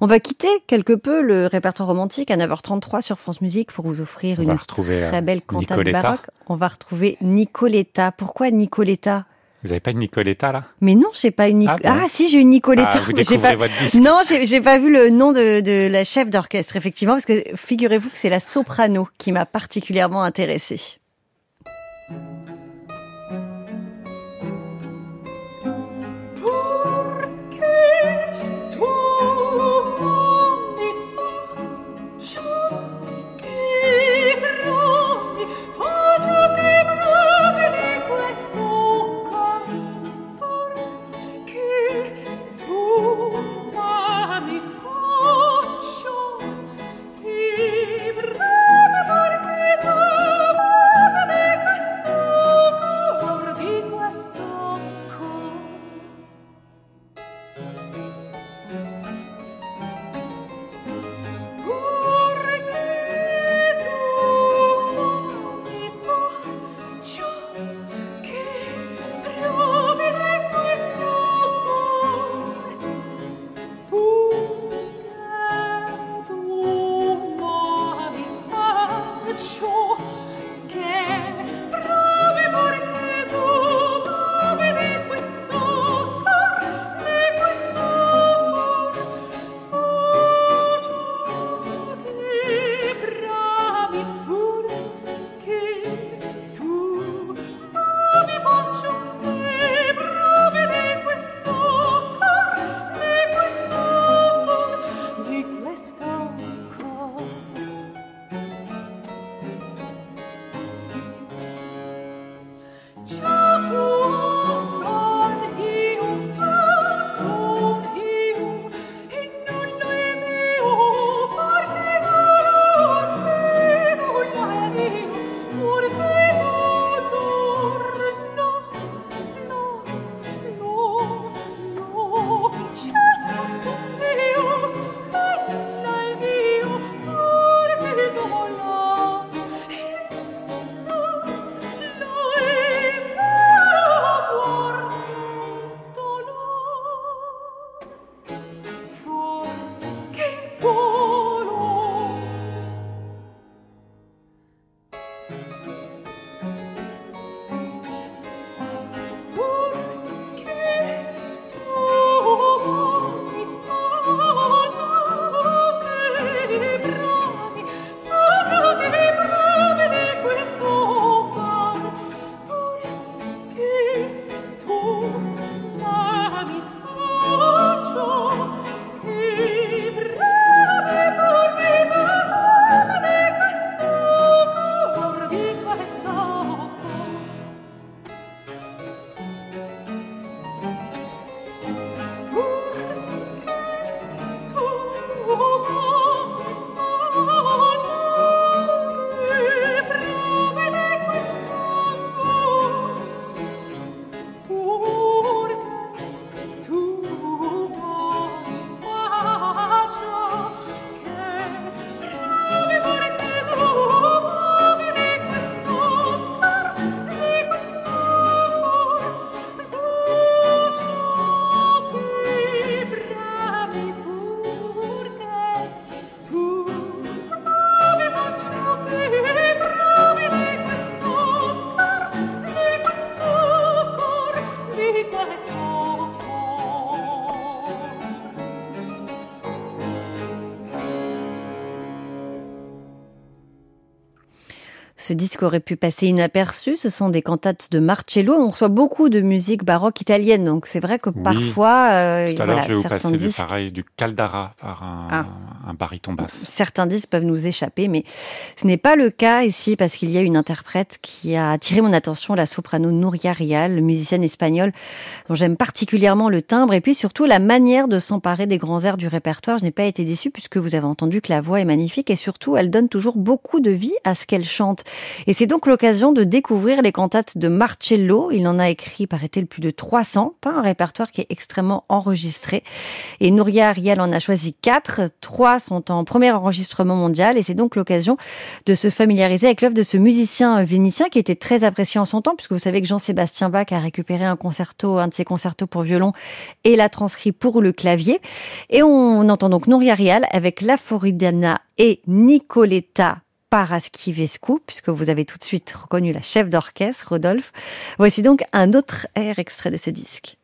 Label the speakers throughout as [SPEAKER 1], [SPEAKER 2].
[SPEAKER 1] On va quitter quelque peu le répertoire romantique à 9h33 sur France Musique pour vous offrir
[SPEAKER 2] On
[SPEAKER 1] une
[SPEAKER 2] retrouver,
[SPEAKER 1] très
[SPEAKER 2] euh,
[SPEAKER 1] belle cantate baroque. On va retrouver Nicoletta. Pourquoi Nicoletta?
[SPEAKER 2] Vous avez pas une Nicoletta là?
[SPEAKER 1] Mais non, j'ai pas une Nic-
[SPEAKER 2] Ah
[SPEAKER 1] ah, si, j'ai une Nicoletta.
[SPEAKER 2] Ah, vous découvrez
[SPEAKER 1] pas...
[SPEAKER 2] votre disque.
[SPEAKER 1] Non, j'ai pas vu le nom de, de la chef d'orchestre, effectivement, parce que figurez-vous que c'est la soprano qui m'a particulièrement intéressée. Ce disque aurait pu passer inaperçu. Ce sont des cantates de Marcello. On reçoit beaucoup de musique baroque italienne, donc c'est vrai que
[SPEAKER 2] Oui.
[SPEAKER 1] parfois, euh,
[SPEAKER 2] Tout à l'heure,
[SPEAKER 1] voilà,
[SPEAKER 2] je vais vous passer du
[SPEAKER 1] disques
[SPEAKER 2] pareil du Caldara par un,
[SPEAKER 1] Ah.
[SPEAKER 2] un baryton basse.
[SPEAKER 1] certains disques peuvent nous échapper, mais ce n'est pas le cas ici parce qu'il y a une interprète qui a attiré mon attention, la soprano Nuria Rial, musicienne espagnole dont j'aime particulièrement le timbre et puis surtout la manière de s'emparer des grands airs du répertoire. Je n'ai pas été déçue puisque vous avez entendu que la voix est magnifique et surtout elle donne toujours beaucoup de vie à ce qu'elle chante. Et c'est donc l'occasion de découvrir les cantates de Marcello. Il en a écrit, paraît-il, plus de 300, pas un répertoire qui est extrêmement enregistré. Et Nouria Ariel en a choisi quatre. Trois sont en premier enregistrement mondial et c'est donc l'occasion de se familiariser avec l'œuvre de ce musicien vénitien qui était très apprécié en son temps, puisque vous savez que Jean-Sébastien Bach a récupéré un concerto, un de ses concertos pour violon et l'a transcrit pour le clavier. Et on entend donc Nouria Ariel avec La Floridana et Nicoletta Paraschivescu, puisque vous avez tout de suite reconnu la chef d'orchestre, Rodolphe. Voici donc un autre air extrait de ce disque.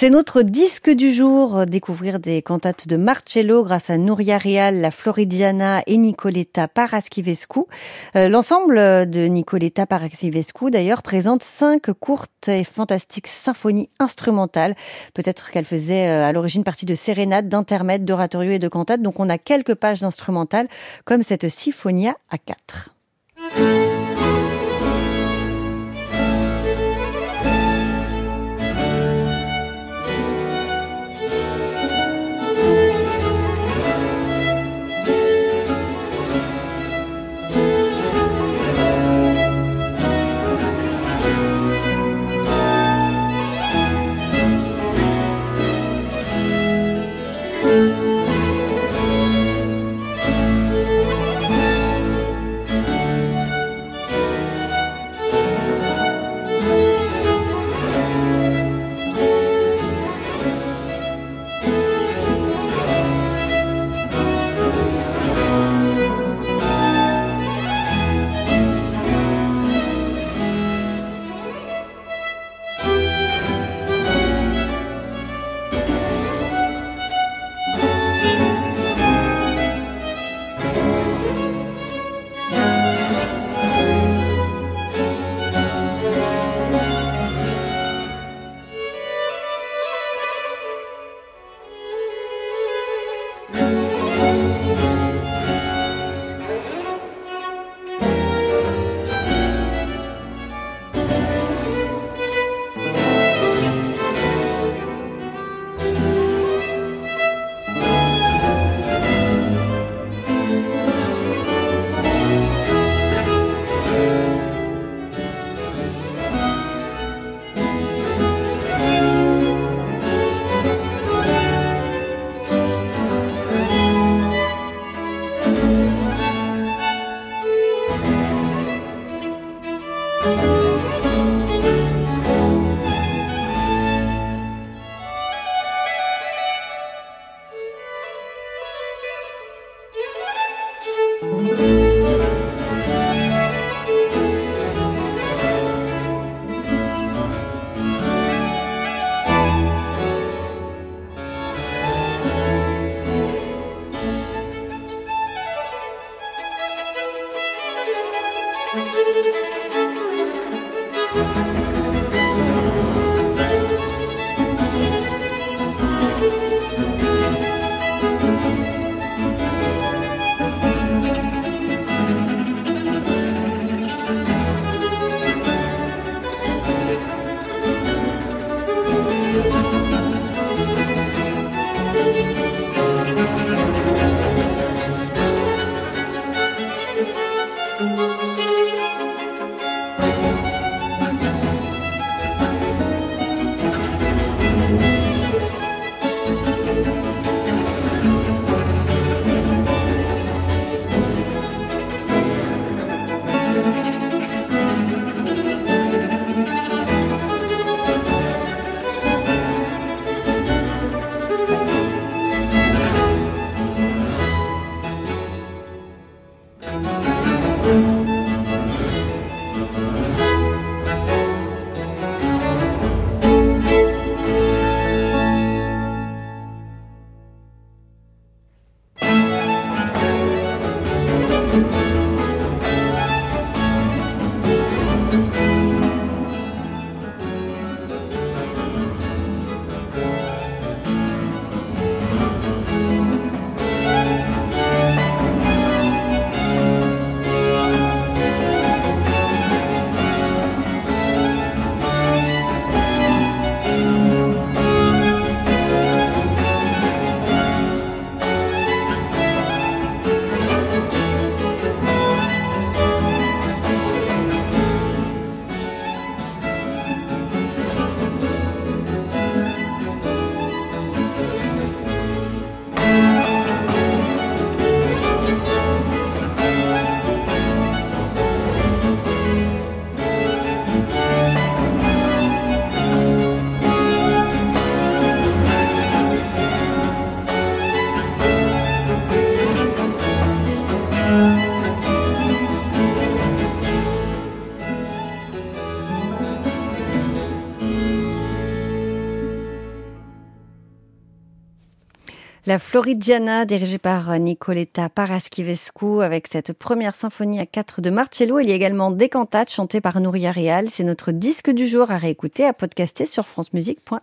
[SPEAKER 1] C'est notre disque du jour, découvrir des cantates de Marcello grâce à Nouria Real, la Floridiana et Nicoletta Paraschivescu. Euh, L'ensemble de Nicoletta Paraschivescu, d'ailleurs, présente cinq courtes et fantastiques symphonies instrumentales. Peut-être qu'elle faisait euh, à l'origine partie de sérénades, d'intermèdes, d'oratorio et de cantates. Donc on a quelques pages instrumentales, comme cette Symphonia à quatre.
[SPEAKER 3] La Floridiana, dirigée par Nicoletta Paraschivescu, avec cette première symphonie à quatre de Marcello. Il y a également des cantates chantées par Nouria Real. C'est notre disque du jour à réécouter, à podcaster sur francemusique.fr.